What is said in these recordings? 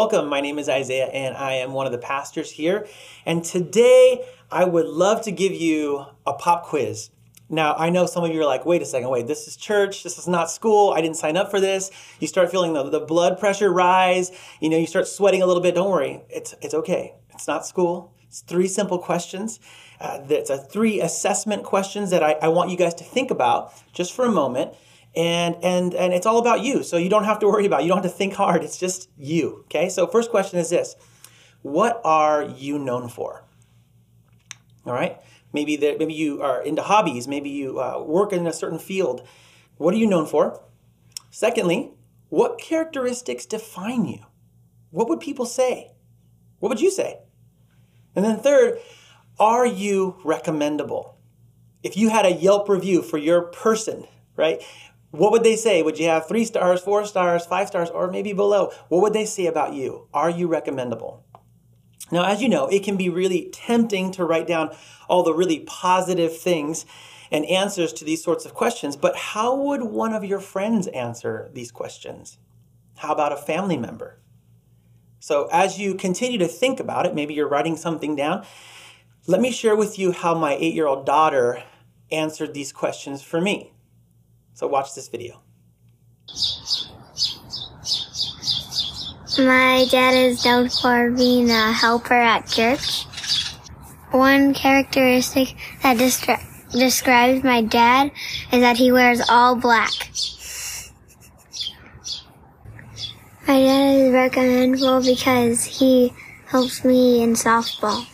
Welcome. My name is Isaiah, and I am one of the pastors here. And today, I would love to give you a pop quiz. Now, I know some of you are like, wait a second, wait, this is church, this is not school, I didn't sign up for this. You start feeling the, the blood pressure rise, you know, you start sweating a little bit. Don't worry, it's, it's okay. It's not school. It's three simple questions. Uh, it's a three assessment questions that I, I want you guys to think about just for a moment and and and it's all about you. So you don't have to worry about it. you don't have to think hard. It's just you okay? So first question is this. What are you known for? All right? Maybe that maybe you are into hobbies. Maybe you uh, work in a certain field. What are you known for? Secondly what characteristics define you? What would people say? What would you say? And then third are you recommendable? If you had a yelp review for your person right what would they say? Would you have three stars, four stars, five stars, or maybe below? What would they say about you? Are you recommendable? Now, as you know, it can be really tempting to write down all the really positive things and answers to these sorts of questions, but how would one of your friends answer these questions? How about a family member? So, as you continue to think about it, maybe you're writing something down, let me share with you how my eight year old daughter answered these questions for me. So watch this video. My dad is known for being a helper at church. One characteristic that descri- describes my dad is that he wears all black. My dad is recommendable because he helps me in softball.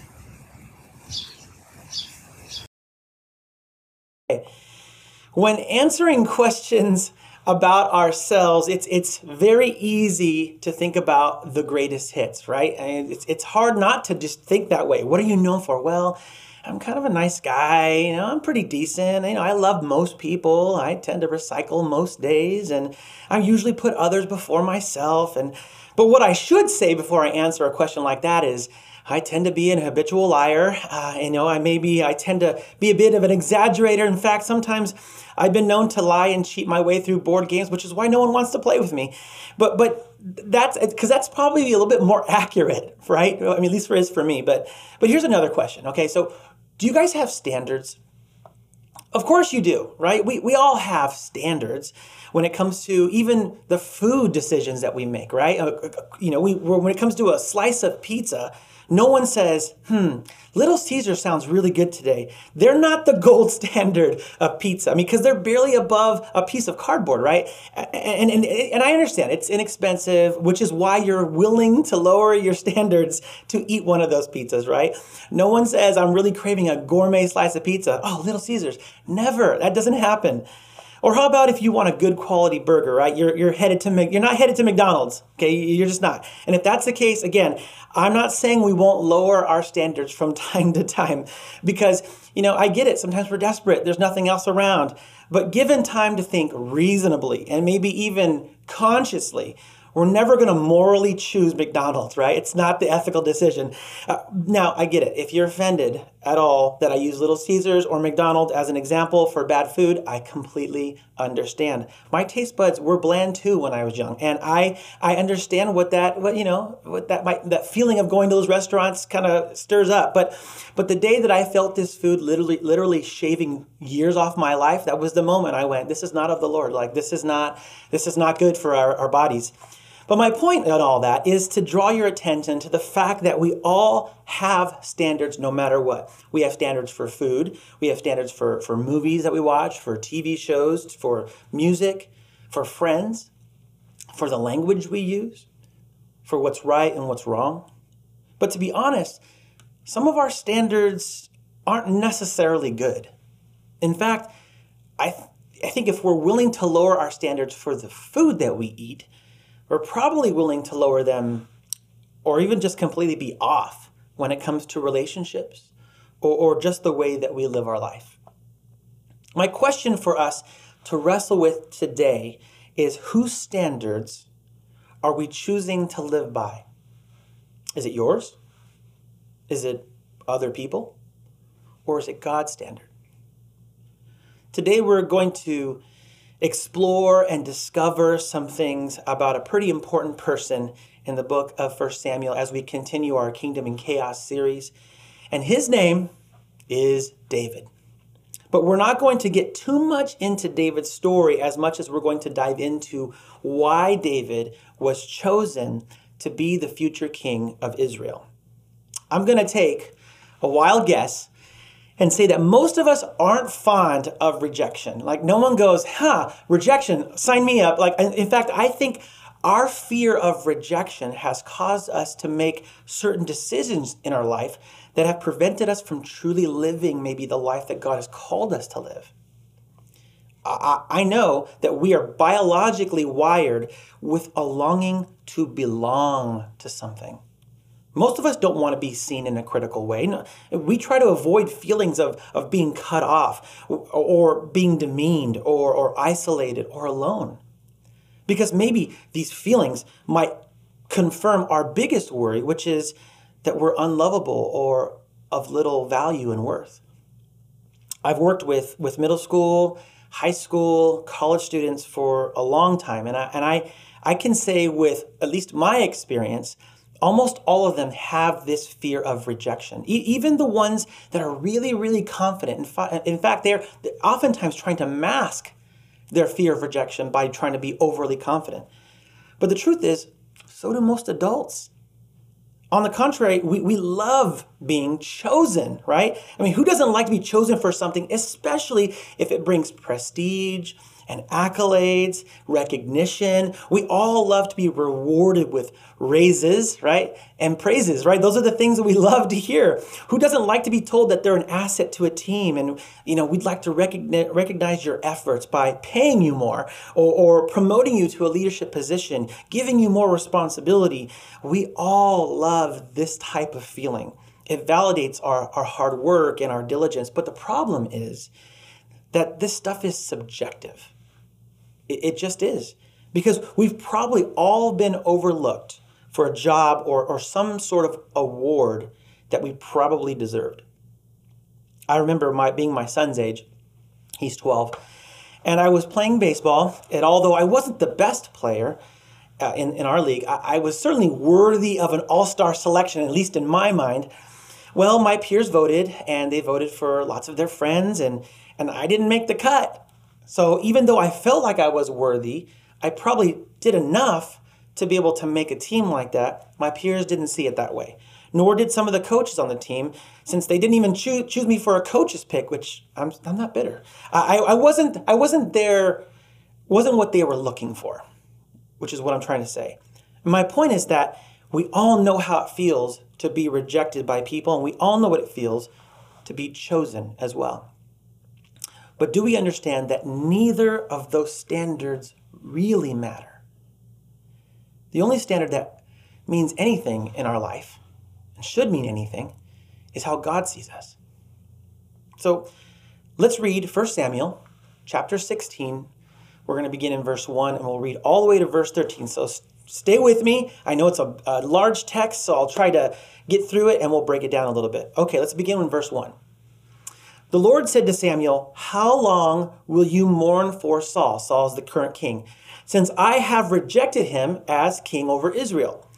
When answering questions about ourselves, it's it's very easy to think about the greatest hits, right? And it's it's hard not to just think that way. What are you known for? Well, I'm kind of a nice guy, you know, I'm pretty decent. You know, I love most people. I tend to recycle most days and I usually put others before myself and but what I should say before I answer a question like that is I tend to be an habitual liar. Uh, you know, I maybe I tend to be a bit of an exaggerator. In fact, sometimes I've been known to lie and cheat my way through board games, which is why no one wants to play with me. But but that's because that's probably a little bit more accurate, right? I mean, at least for is for me. But but here's another question. Okay, so do you guys have standards? Of course you do, right? We, we all have standards when it comes to even the food decisions that we make, right? Uh, uh, you know, we, when it comes to a slice of pizza, no one says, hmm, Little Caesar sounds really good today. They're not the gold standard of pizza. I mean, because they're barely above a piece of cardboard, right? And, and, and I understand it's inexpensive, which is why you're willing to lower your standards to eat one of those pizzas, right? No one says, I'm really craving a gourmet slice of pizza. Oh, Little Caesars. Never. That doesn't happen. Or how about if you want a good quality burger, right? You're, you're headed to you're not headed to McDonald's, okay? You're just not. And if that's the case, again, I'm not saying we won't lower our standards from time to time because, you know, I get it. Sometimes we're desperate. There's nothing else around. But given time to think reasonably and maybe even consciously, we're never going to morally choose McDonald's, right? It's not the ethical decision. Uh, now, I get it. If you're offended at all that I use Little Caesars or McDonald's as an example for bad food, I completely understand. My taste buds were bland too when I was young, and I I understand what that what you know what that might that feeling of going to those restaurants kind of stirs up. But but the day that I felt this food literally literally shaving years off my life, that was the moment I went, this is not of the Lord. Like this is not this is not good for our, our bodies. But my point in all that is to draw your attention to the fact that we all have standards no matter what. We have standards for food, we have standards for, for movies that we watch, for TV shows, for music, for friends, for the language we use, for what's right and what's wrong. But to be honest, some of our standards aren't necessarily good. In fact, I, th- I think if we're willing to lower our standards for the food that we eat, we're probably willing to lower them or even just completely be off when it comes to relationships or, or just the way that we live our life. My question for us to wrestle with today is whose standards are we choosing to live by? Is it yours? Is it other people? Or is it God's standard? Today we're going to explore and discover some things about a pretty important person in the book of 1 Samuel as we continue our Kingdom & Chaos series. And his name is David. But we're not going to get too much into David's story as much as we're going to dive into why David was chosen to be the future king of Israel. I'm going to take a wild guess and say that most of us aren't fond of rejection. Like, no one goes, huh, rejection, sign me up. Like, in fact, I think our fear of rejection has caused us to make certain decisions in our life that have prevented us from truly living maybe the life that God has called us to live. I, I know that we are biologically wired with a longing to belong to something. Most of us don't want to be seen in a critical way. We try to avoid feelings of, of being cut off or being demeaned or, or isolated or alone. Because maybe these feelings might confirm our biggest worry, which is that we're unlovable or of little value and worth. I've worked with, with middle school, high school, college students for a long time, and I, and I, I can say with at least my experience almost all of them have this fear of rejection. E- even the ones that are really, really confident. In, in fact, they're, they're oftentimes trying to mask their fear of rejection by trying to be overly confident. But the truth is, so do most adults. On the contrary, we, we love being chosen, right? I mean, who doesn't like to be chosen for something, especially if it brings prestige and accolades, recognition. We all love to be rewarded with raises, right? And praises, right? Those are the things that we love to hear. Who doesn't like to be told that they're an asset to a team? And, you know, we'd like to recognize, recognize your efforts by paying you more or, or promoting you to a leadership position, giving you more responsibility. We all love this type of feeling. It validates our, our hard work and our diligence. But the problem is that this stuff is subjective. It, it just is. Because we've probably all been overlooked for a job or, or some sort of award that we probably deserved. I remember my being my son's age, he's 12, and I was playing baseball, and although I wasn't the best player uh, in, in our league, I, I was certainly worthy of an all star selection, at least in my mind. Well, my peers voted, and they voted for lots of their friends, and, and I didn't make the cut. So even though I felt like I was worthy, I probably did enough to be able to make a team like that. My peers didn't see it that way. Nor did some of the coaches on the team, since they didn't even choose, choose me for a coach's pick, which I'm, I'm not bitter. I, I wasn't I wasn't there, wasn't what they were looking for, which is what I'm trying to say. My point is that we all know how it feels to be rejected by people, and we all know what it feels to be chosen as well. But do we understand that neither of those standards really matter? The only standard that means anything in our life and should mean anything is how God sees us. So let's read 1 Samuel chapter 16. We're going to begin in verse 1 and we'll read all the way to verse 13. So stay with me. I know it's a, a large text, so I'll try to get through it and we'll break it down a little bit. Okay, let's begin with verse 1. The Lord said to Samuel, How long will you mourn for Saul? Saul is the current king, since I have rejected him as king over Israel.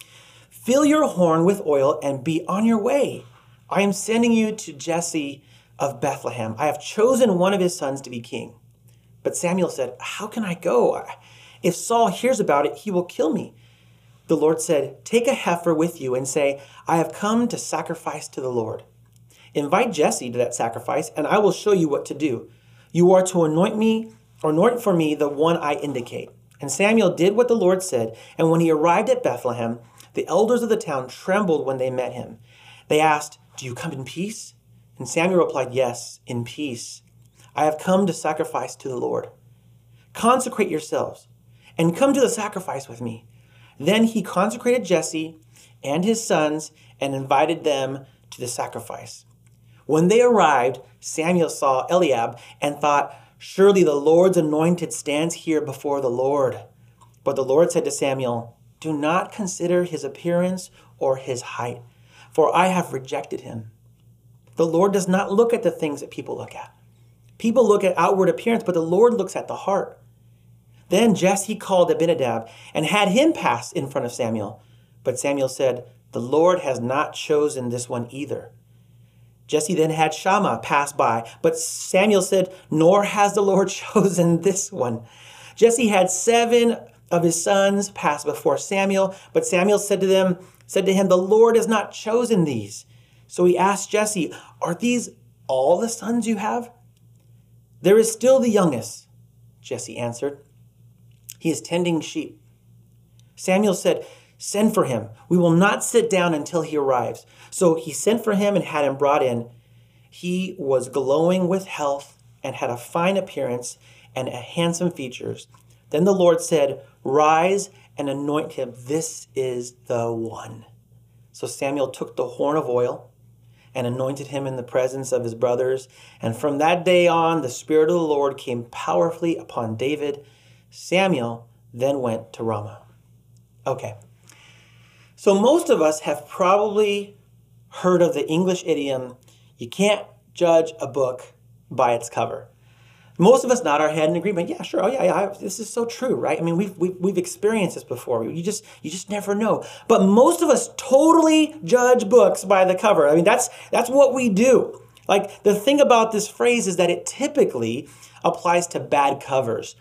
Fill your horn with oil and be on your way. I am sending you to Jesse of Bethlehem. I have chosen one of his sons to be king. But Samuel said, How can I go? If Saul hears about it, he will kill me. The Lord said, Take a heifer with you and say, I have come to sacrifice to the Lord. Invite Jesse to that sacrifice, and I will show you what to do. You are to anoint me, anoint for me the one I indicate. And Samuel did what the Lord said, and when he arrived at Bethlehem, the elders of the town trembled when they met him. They asked, Do you come in peace? And Samuel replied, Yes, in peace. I have come to sacrifice to the Lord. Consecrate yourselves and come to the sacrifice with me. Then he consecrated Jesse and his sons and invited them to the sacrifice. When they arrived, Samuel saw Eliab and thought, Surely the Lord's anointed stands here before the Lord. But the Lord said to Samuel, Do not consider his appearance or his height, for I have rejected him. The Lord does not look at the things that people look at. People look at outward appearance, but the Lord looks at the heart. Then Jesse called Abinadab and had him pass in front of Samuel. But Samuel said, The Lord has not chosen this one either. Jesse then had Shammah pass by, but Samuel said, Nor has the Lord chosen this one. Jesse had seven of his sons pass before Samuel, but Samuel said to them, said to him, The Lord has not chosen these. So he asked Jesse, Are these all the sons you have? There is still the youngest, Jesse answered. He is tending sheep. Samuel said, Send for him. We will not sit down until he arrives. So he sent for him and had him brought in. He was glowing with health and had a fine appearance and handsome features. Then the Lord said, Rise and anoint him. This is the one. So Samuel took the horn of oil and anointed him in the presence of his brothers. And from that day on, the Spirit of the Lord came powerfully upon David. Samuel then went to Ramah. Okay. So most of us have probably heard of the English idiom, you can't judge a book by its cover. Most of us nod our head in agreement. Yeah, sure. Oh, yeah, yeah. This is so true, right? I mean, we've, we've, we've experienced this before. You just, you just never know. But most of us totally judge books by the cover. I mean, that's, that's what we do. Like, the thing about this phrase is that it typically applies to bad covers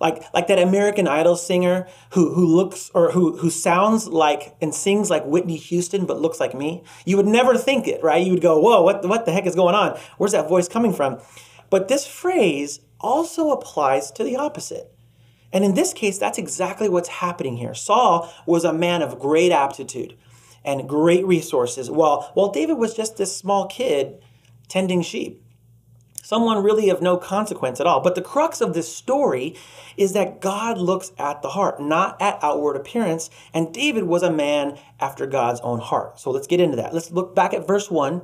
like like that American Idol singer who who looks or who who sounds like and sings like Whitney Houston but looks like me. You would never think it, right? You would go, "Whoa, what what the heck is going on? Where's that voice coming from?" But this phrase also applies to the opposite. And in this case, that's exactly what's happening here. Saul was a man of great aptitude and great resources, while, while David was just this small kid tending sheep someone really of no consequence at all. But the crux of this story is that God looks at the heart, not at outward appearance. And David was a man after God's own heart. So let's get into that. Let's look back at verse 1,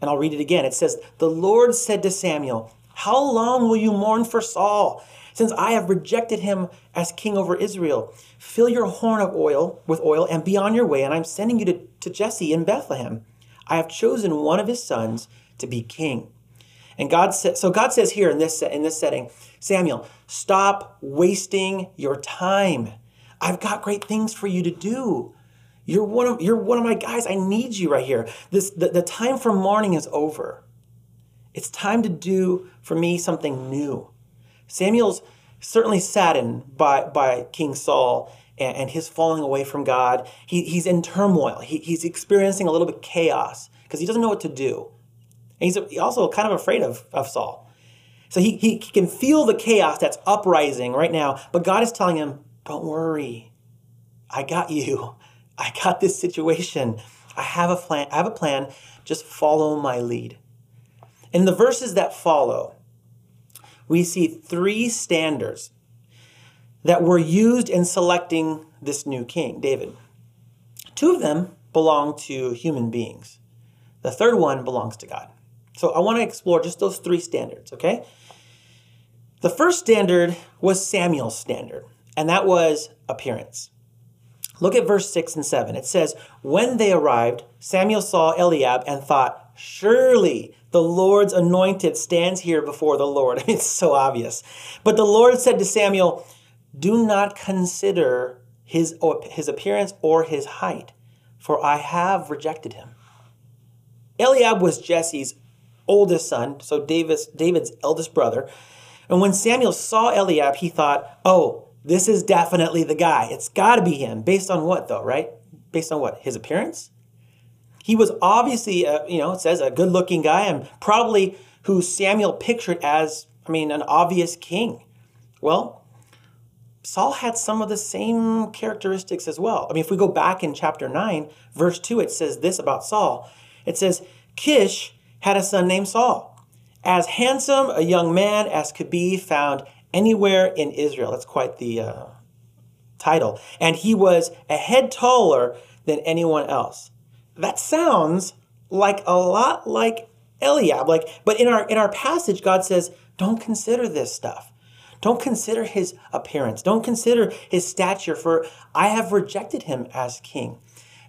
and I'll read it again. It says, The Lord said to Samuel, How long will you mourn for Saul? Since I have rejected him as king over Israel, fill your horn of oil with oil and be on your way, and I'm sending you to, to Jesse in Bethlehem. I have chosen one of his sons to be king. And God said, so God says here in this in this setting, Samuel, stop wasting your time. I've got great things for you to do. You're one of you're one of my guys. I need you right here. This the, the time for mourning is over. It's time to do for me something new. Samuel's certainly saddened by, by King Saul and, and his falling away from God. He, he's in turmoil. He, he's experiencing a little bit chaos because he doesn't know what to do. And he's also kind of afraid of, of Saul. So he, he, can feel the chaos that's uprising right now, but God is telling him, Don't worry. I got you. I got this situation. I have a plan. I have a plan. Just follow my lead. In the verses that follow, we see three standards that were used in selecting this new king, David. Two of them belong to human beings. The third one belongs to God. So I want to explore just those three standards, okay? The first standard was Samuel's standard, and that was appearance. Look at verse 6 and 7. It says, When they arrived, Samuel saw Eliab and thought, Surely the Lord's anointed stands here before the Lord. it's so obvious. But the Lord said to Samuel, Do not consider his, his appearance or his height, for I have rejected him. Eliab was Jesse's oldest son, so David's, David's eldest brother. And when Samuel saw Eliab, he thought, oh, this is definitely the guy. It's got to be him. Based on what, though, right? Based on what? His appearance? He was obviously, a, you know, it says a good looking guy and probably who Samuel pictured as, I mean, an obvious king. Well, Saul had some of the same characteristics as well. I mean, if we go back in chapter 9, verse 2, it says this about Saul. It says, Kish had a son named Saul. As handsome a young man as could be found anywhere in Israel. That's quite the uh, title. And he was a head taller than anyone else. That sounds like a lot like Eliab. Like, but in our in our passage, God says, don't consider this stuff. Don't consider his appearance. Don't consider his stature, for I have rejected him as king.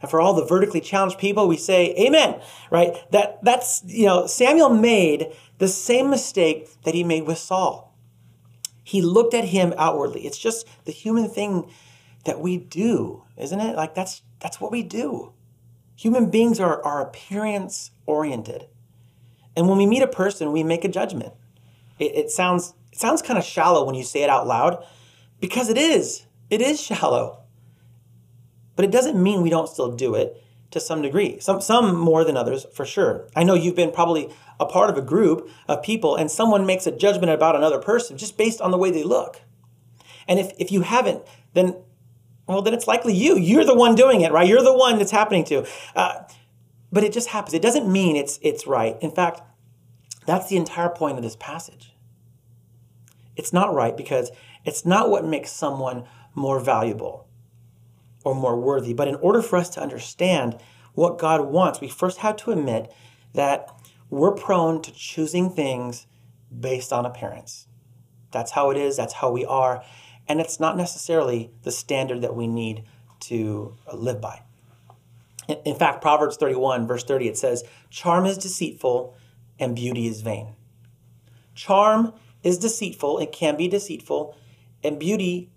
And for all the vertically challenged people, we say amen, right? That that's, you know, Samuel made the same mistake that he made with Saul. He looked at him outwardly. It's just the human thing that we do, isn't it? Like that's That's what we do. Human beings are, are appearance oriented. And when we meet a person, we make a judgment. It, it sounds it sounds kind of shallow when you say it out loud, because it is. It is shallow. But it doesn't mean we don't still do it to some degree. Some some more than others for sure. I know you've been probably a part of a group of people and someone makes a judgment about another person just based on the way they look. And if, if you haven't, then well, then it's likely you. You're the one doing it, right? You're the one that's happening to. Uh, but it just happens. It doesn't mean it's it's right. In fact, that's the entire point of this passage. It's not right because it's not what makes someone more valuable or more worthy. But in order for us to understand what God wants, we first have to admit that we're prone to choosing things based on appearance. That's how it is, that's how we are, and it's not necessarily the standard that we need to live by. In fact, Proverbs 31, verse 30, it says, Charm is deceitful and beauty is vain. Charm is deceitful, it can be deceitful, and beauty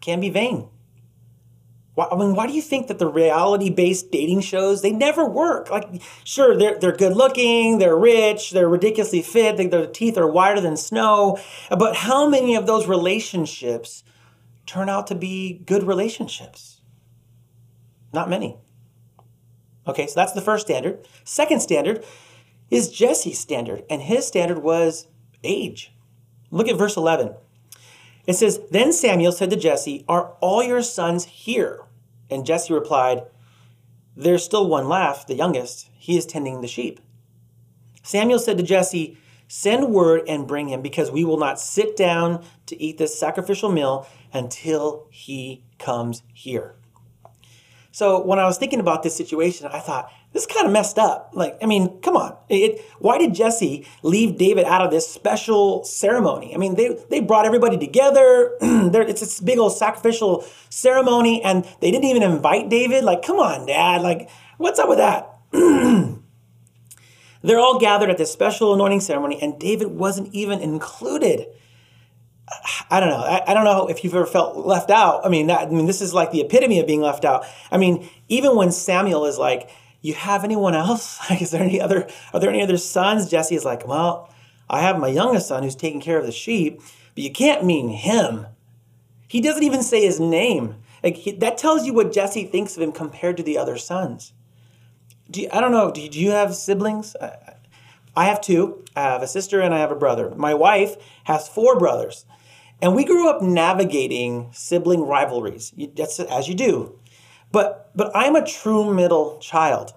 can be vain. Why, I mean, why do you think that the reality-based dating shows they never work? Like, sure, they're they're good looking, they're rich, they're ridiculously fit, they, their teeth are whiter than snow, but how many of those relationships turn out to be good relationships? Not many. Okay, so that's the first standard. Second standard is Jesse's standard, and his standard was age. Look at verse 11. It says, Then Samuel said to Jesse, Are all your sons here? And Jesse replied, There's still one left, the youngest. He is tending the sheep. Samuel said to Jesse, Send word and bring him, because we will not sit down to eat this sacrificial meal until he comes here. So when I was thinking about this situation, I thought, this is kind of messed up. Like, I mean, come on. It, why did Jesse leave David out of this special ceremony? I mean, they, they brought everybody together. it's this big old sacrificial ceremony, and they didn't even invite David. Like, come on, Dad. Like, what's up with that? They're all gathered at this special anointing ceremony, and David wasn't even included. I don't know. I, I, don't know if you've ever felt left out. I mean, that, I mean, this is like the epitome of being left out. I mean, even when Samuel is like, "You have anyone else? Like, is there any other? Are there any other sons?" Jesse is like, "Well, I have my youngest son who's taking care of the sheep, but you can't mean him." He doesn't even say his name. Like he, that tells you what Jesse thinks of him compared to the other sons. Do you, I don't know. Do, do you have siblings? I, I have two. I have a sister and I have a brother. My wife has four brothers. And we grew up navigating sibling rivalries. That's as you do. But but I'm a true middle child.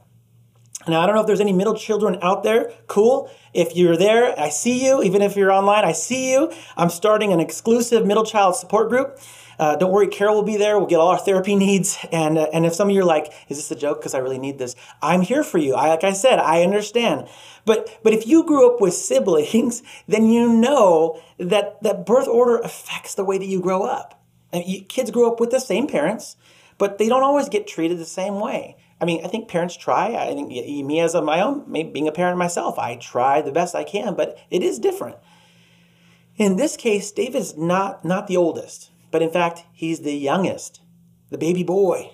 Now I don't know if there's any middle children out there. Cool. If you're there, I see you. Even if you're online, I see you. I'm starting an exclusive middle child support group. Uh, don't worry, Carol will be there. We'll get all our therapy needs. And uh, and if some of you are like, "Is this a joke?" Because I really need this. I'm here for you. I, like I said, I understand. But but if you grew up with siblings, then you know that that birth order affects the way that you grow up. And you, kids grow up with the same parents, but they don't always get treated the same way. I mean, I think parents try. I think me as a, my own, being a parent myself, I try the best I can, but it is different. In this case, David's not not the oldest but in fact, he's the youngest, the baby boy.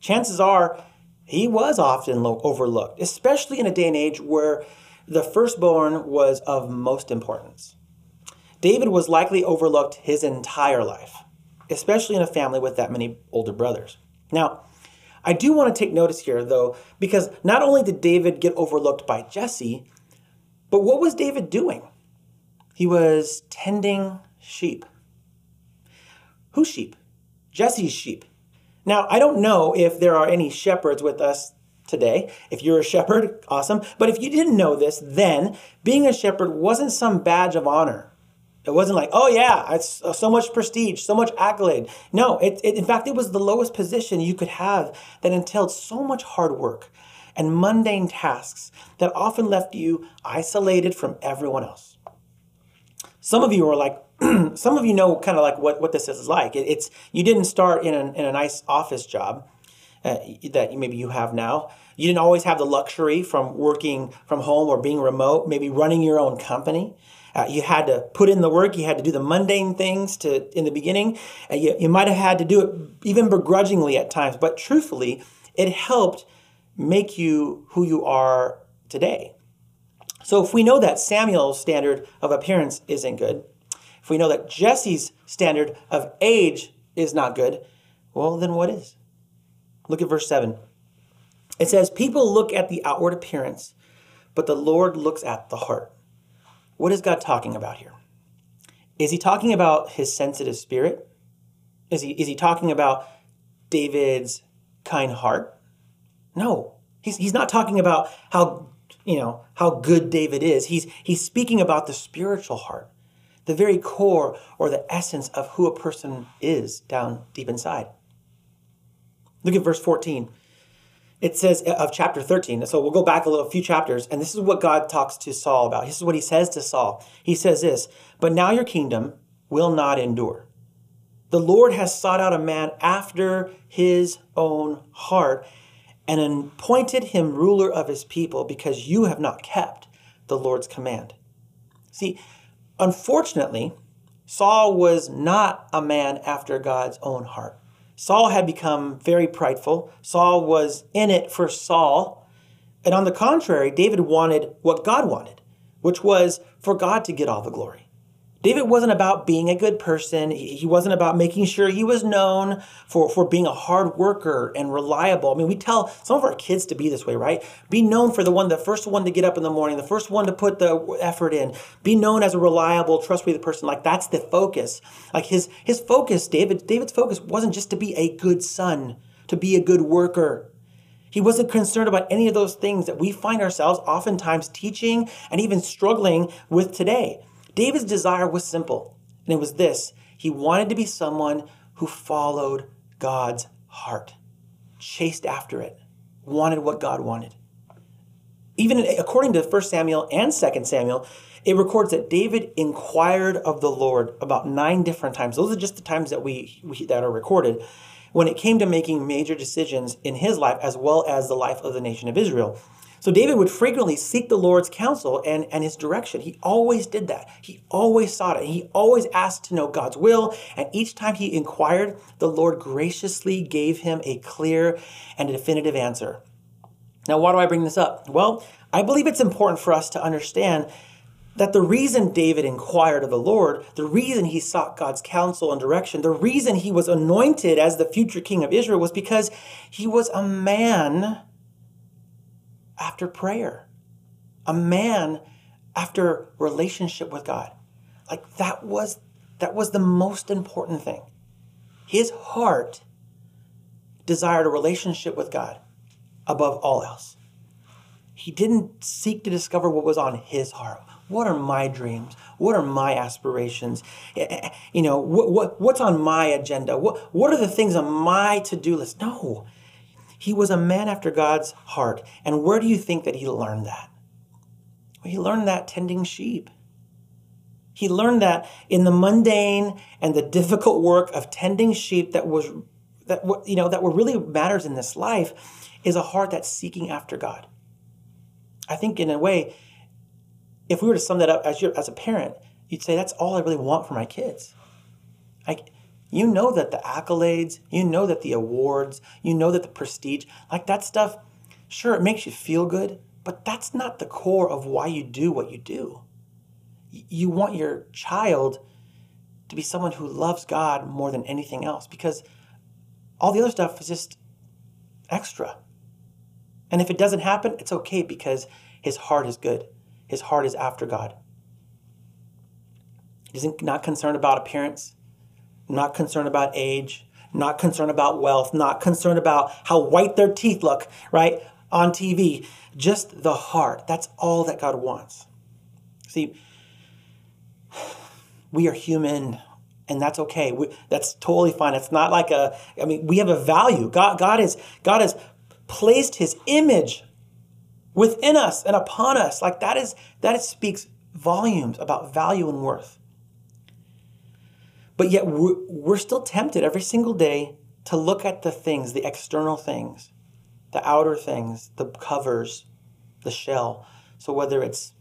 Chances are he was often overlooked, especially in a day and age where the firstborn was of most importance. David was likely overlooked his entire life, especially in a family with that many older brothers. Now, I do want to take notice here, though, because not only did David get overlooked by Jesse, but what was David doing? He was tending sheep. Whose sheep? Jesse's sheep. Now, I don't know if there are any shepherds with us today. If you're a shepherd, awesome. But if you didn't know this, then being a shepherd wasn't some badge of honor. It wasn't like, oh yeah, it's so much prestige, so much accolade. No, it, it, in fact, it was the lowest position you could have that entailed so much hard work and mundane tasks that often left you isolated from everyone else. Some of you are like, some of you know kind of like what, what this is like. It, it's you didn't start in, an, in a nice office job uh, that maybe you have now. You didn't always have the luxury from working from home or being remote, maybe running your own company. Uh, you had to put in the work. You had to do the mundane things to in the beginning. Uh, you, you might have had to do it even begrudgingly at times. But truthfully, it helped make you who you are today. So if we know that Samuel's standard of appearance isn't good, if we know that Jesse's standard of age is not good, well, then what is? Look at verse 7. It says, People look at the outward appearance, but the Lord looks at the heart. What is God talking about here? Is he talking about his sensitive spirit? Is he, is he talking about David's kind heart? No. He's, he's not talking about how, you know, how good David is. He's, he's speaking about the spiritual heart, the very core or the essence of who a person is down deep inside. Look at verse 14 it says uh, of chapter 13. So we'll go back a little a few chapters, and this is what God talks to Saul about. This is what he says to Saul. He says this, but now your kingdom will not endure. The Lord has sought out a man after his own heart and appointed him ruler of his people because you have not kept the Lord's command. See, unfortunately, Saul was not a man after God's own heart. Saul had become very prideful. Saul was in it for Saul. And on the contrary, David wanted what God wanted, which was for God to get all the glory. David wasn't about being a good person. He wasn't about making sure he was known for, for being a hard worker and reliable. I mean, we tell some of our kids to be this way, right? Be known for the one, the first one to get up in the morning, the first one to put the effort in. Be known as a reliable, trustworthy person. Like that's the focus. Like his his focus, David, David's focus wasn't just to be a good son, to be a good worker. He wasn't concerned about any of those things that we find ourselves oftentimes teaching and even struggling with today. David's desire was simple, and it was this he wanted to be someone who followed God's heart, chased after it, wanted what God wanted. Even according to 1 Samuel and 2 Samuel, it records that David inquired of the Lord about nine different times. Those are just the times that we, we that are recorded when it came to making major decisions in his life as well as the life of the nation of Israel. So David would frequently seek the Lord's counsel and, and his direction. He always did that. He always sought it. He always asked to know God's will. And each time he inquired, the Lord graciously gave him a clear and definitive answer. Now, why do I bring this up? Well, I believe it's important for us to understand that the reason David inquired of the Lord, the reason he sought God's counsel and direction, the reason he was anointed as the future king of Israel was because he was a man after prayer, a man after relationship with God. Like that was that was the most important thing. His heart desired a relationship with God above all else. He didn't seek to discover what was on his heart. What are my dreams? What are my aspirations? Eh, eh, you know, what, what, what's on my agenda? What, what are the things on my to do list? No, he was a man after God's heart. And where do you think that he learned that? Well, he learned that tending sheep. He learned that in the mundane and the difficult work of tending sheep that was that you know that what really matters in this life is a heart that's seeking after God. I think in a way, if we were to sum that up as your as a parent, you'd say that's all I really want for my kids. Like you know that the accolades, you know that the awards, you know that the prestige, like that stuff, sure, it makes you feel good, but that's not the core of why you do what you do. You want your child to be someone who loves God more than anything else because all the other stuff is just extra. And if it doesn't happen, it's okay because his heart is good. His heart is after God. He's not concerned about appearance not concerned about age, not concerned about wealth, not concerned about how white their teeth look, right, on TV. Just the heart. That's all that God wants. See, we are human and that's okay. We, that's totally fine. It's not like a I mean, we have a value. God God is God has placed his image within us and upon us. Like that is that speaks volumes about value and worth. But yet we're, we're still tempted every single day to look at the things, the external things, the outer things, the covers, the shell. So whether it's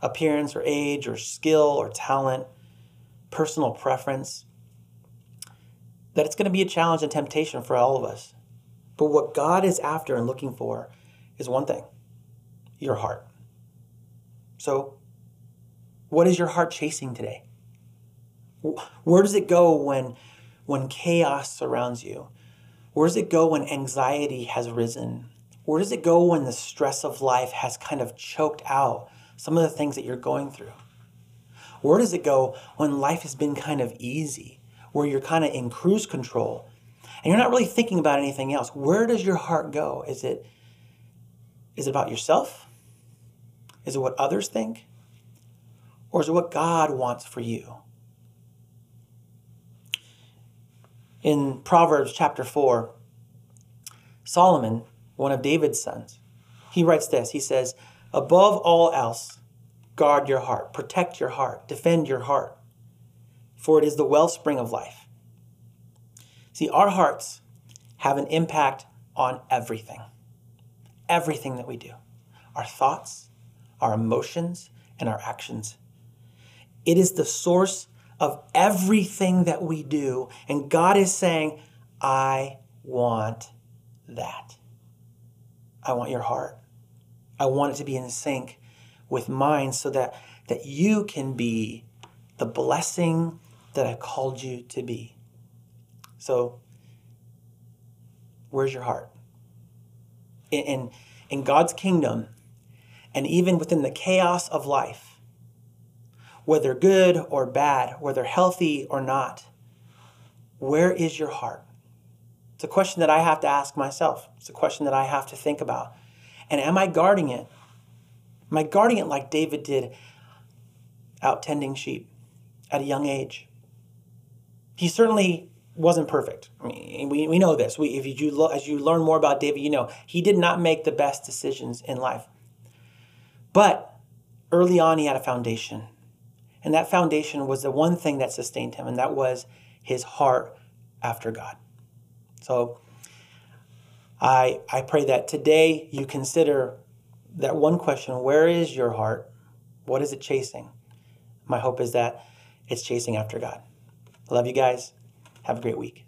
appearance or age or skill or talent, personal preference, that it's going to be a challenge and temptation for all of us. But what God is after and looking for is one thing your heart. So, what is your heart chasing today? Where does it go when, when chaos surrounds you? Where does it go when anxiety has risen? Where does it go when the stress of life has kind of choked out some of the things that you're going through? Where does it go when life has been kind of easy, where you're kind of in cruise control and you're not really thinking about anything else? Where does your heart go? Is it is it about yourself? Is it what others think? Or is it what God wants for you? In Proverbs chapter 4, Solomon, one of David's sons, he writes this. He says, Above all else, guard your heart, protect your heart, defend your heart, for it is the wellspring of life. See, our hearts have an impact on everything, everything that we do our thoughts, our emotions, and our actions. It is the source of everything that we do. And God is saying, I want that. I want your heart. I want it to be in sync with mine so that, that you can be the blessing that I called you to be. So, where's your heart? In, in, in God's kingdom, and even within the chaos of life, whether good or bad, whether healthy or not, where is your heart? It's a question that I have to ask myself. It's a question that I have to think about. And am I guarding it? Am I guarding it like David did out tending sheep at a young age? He certainly wasn't perfect. I mean, we, we know this. We, if you, as you learn more about David, you know he did not make the best decisions in life. But early on, he had a foundation. And that foundation was the one thing that sustained him, and that was his heart after God. So I, I pray that today you consider that one question where is your heart? What is it chasing? My hope is that it's chasing after God. I love you guys. Have a great week.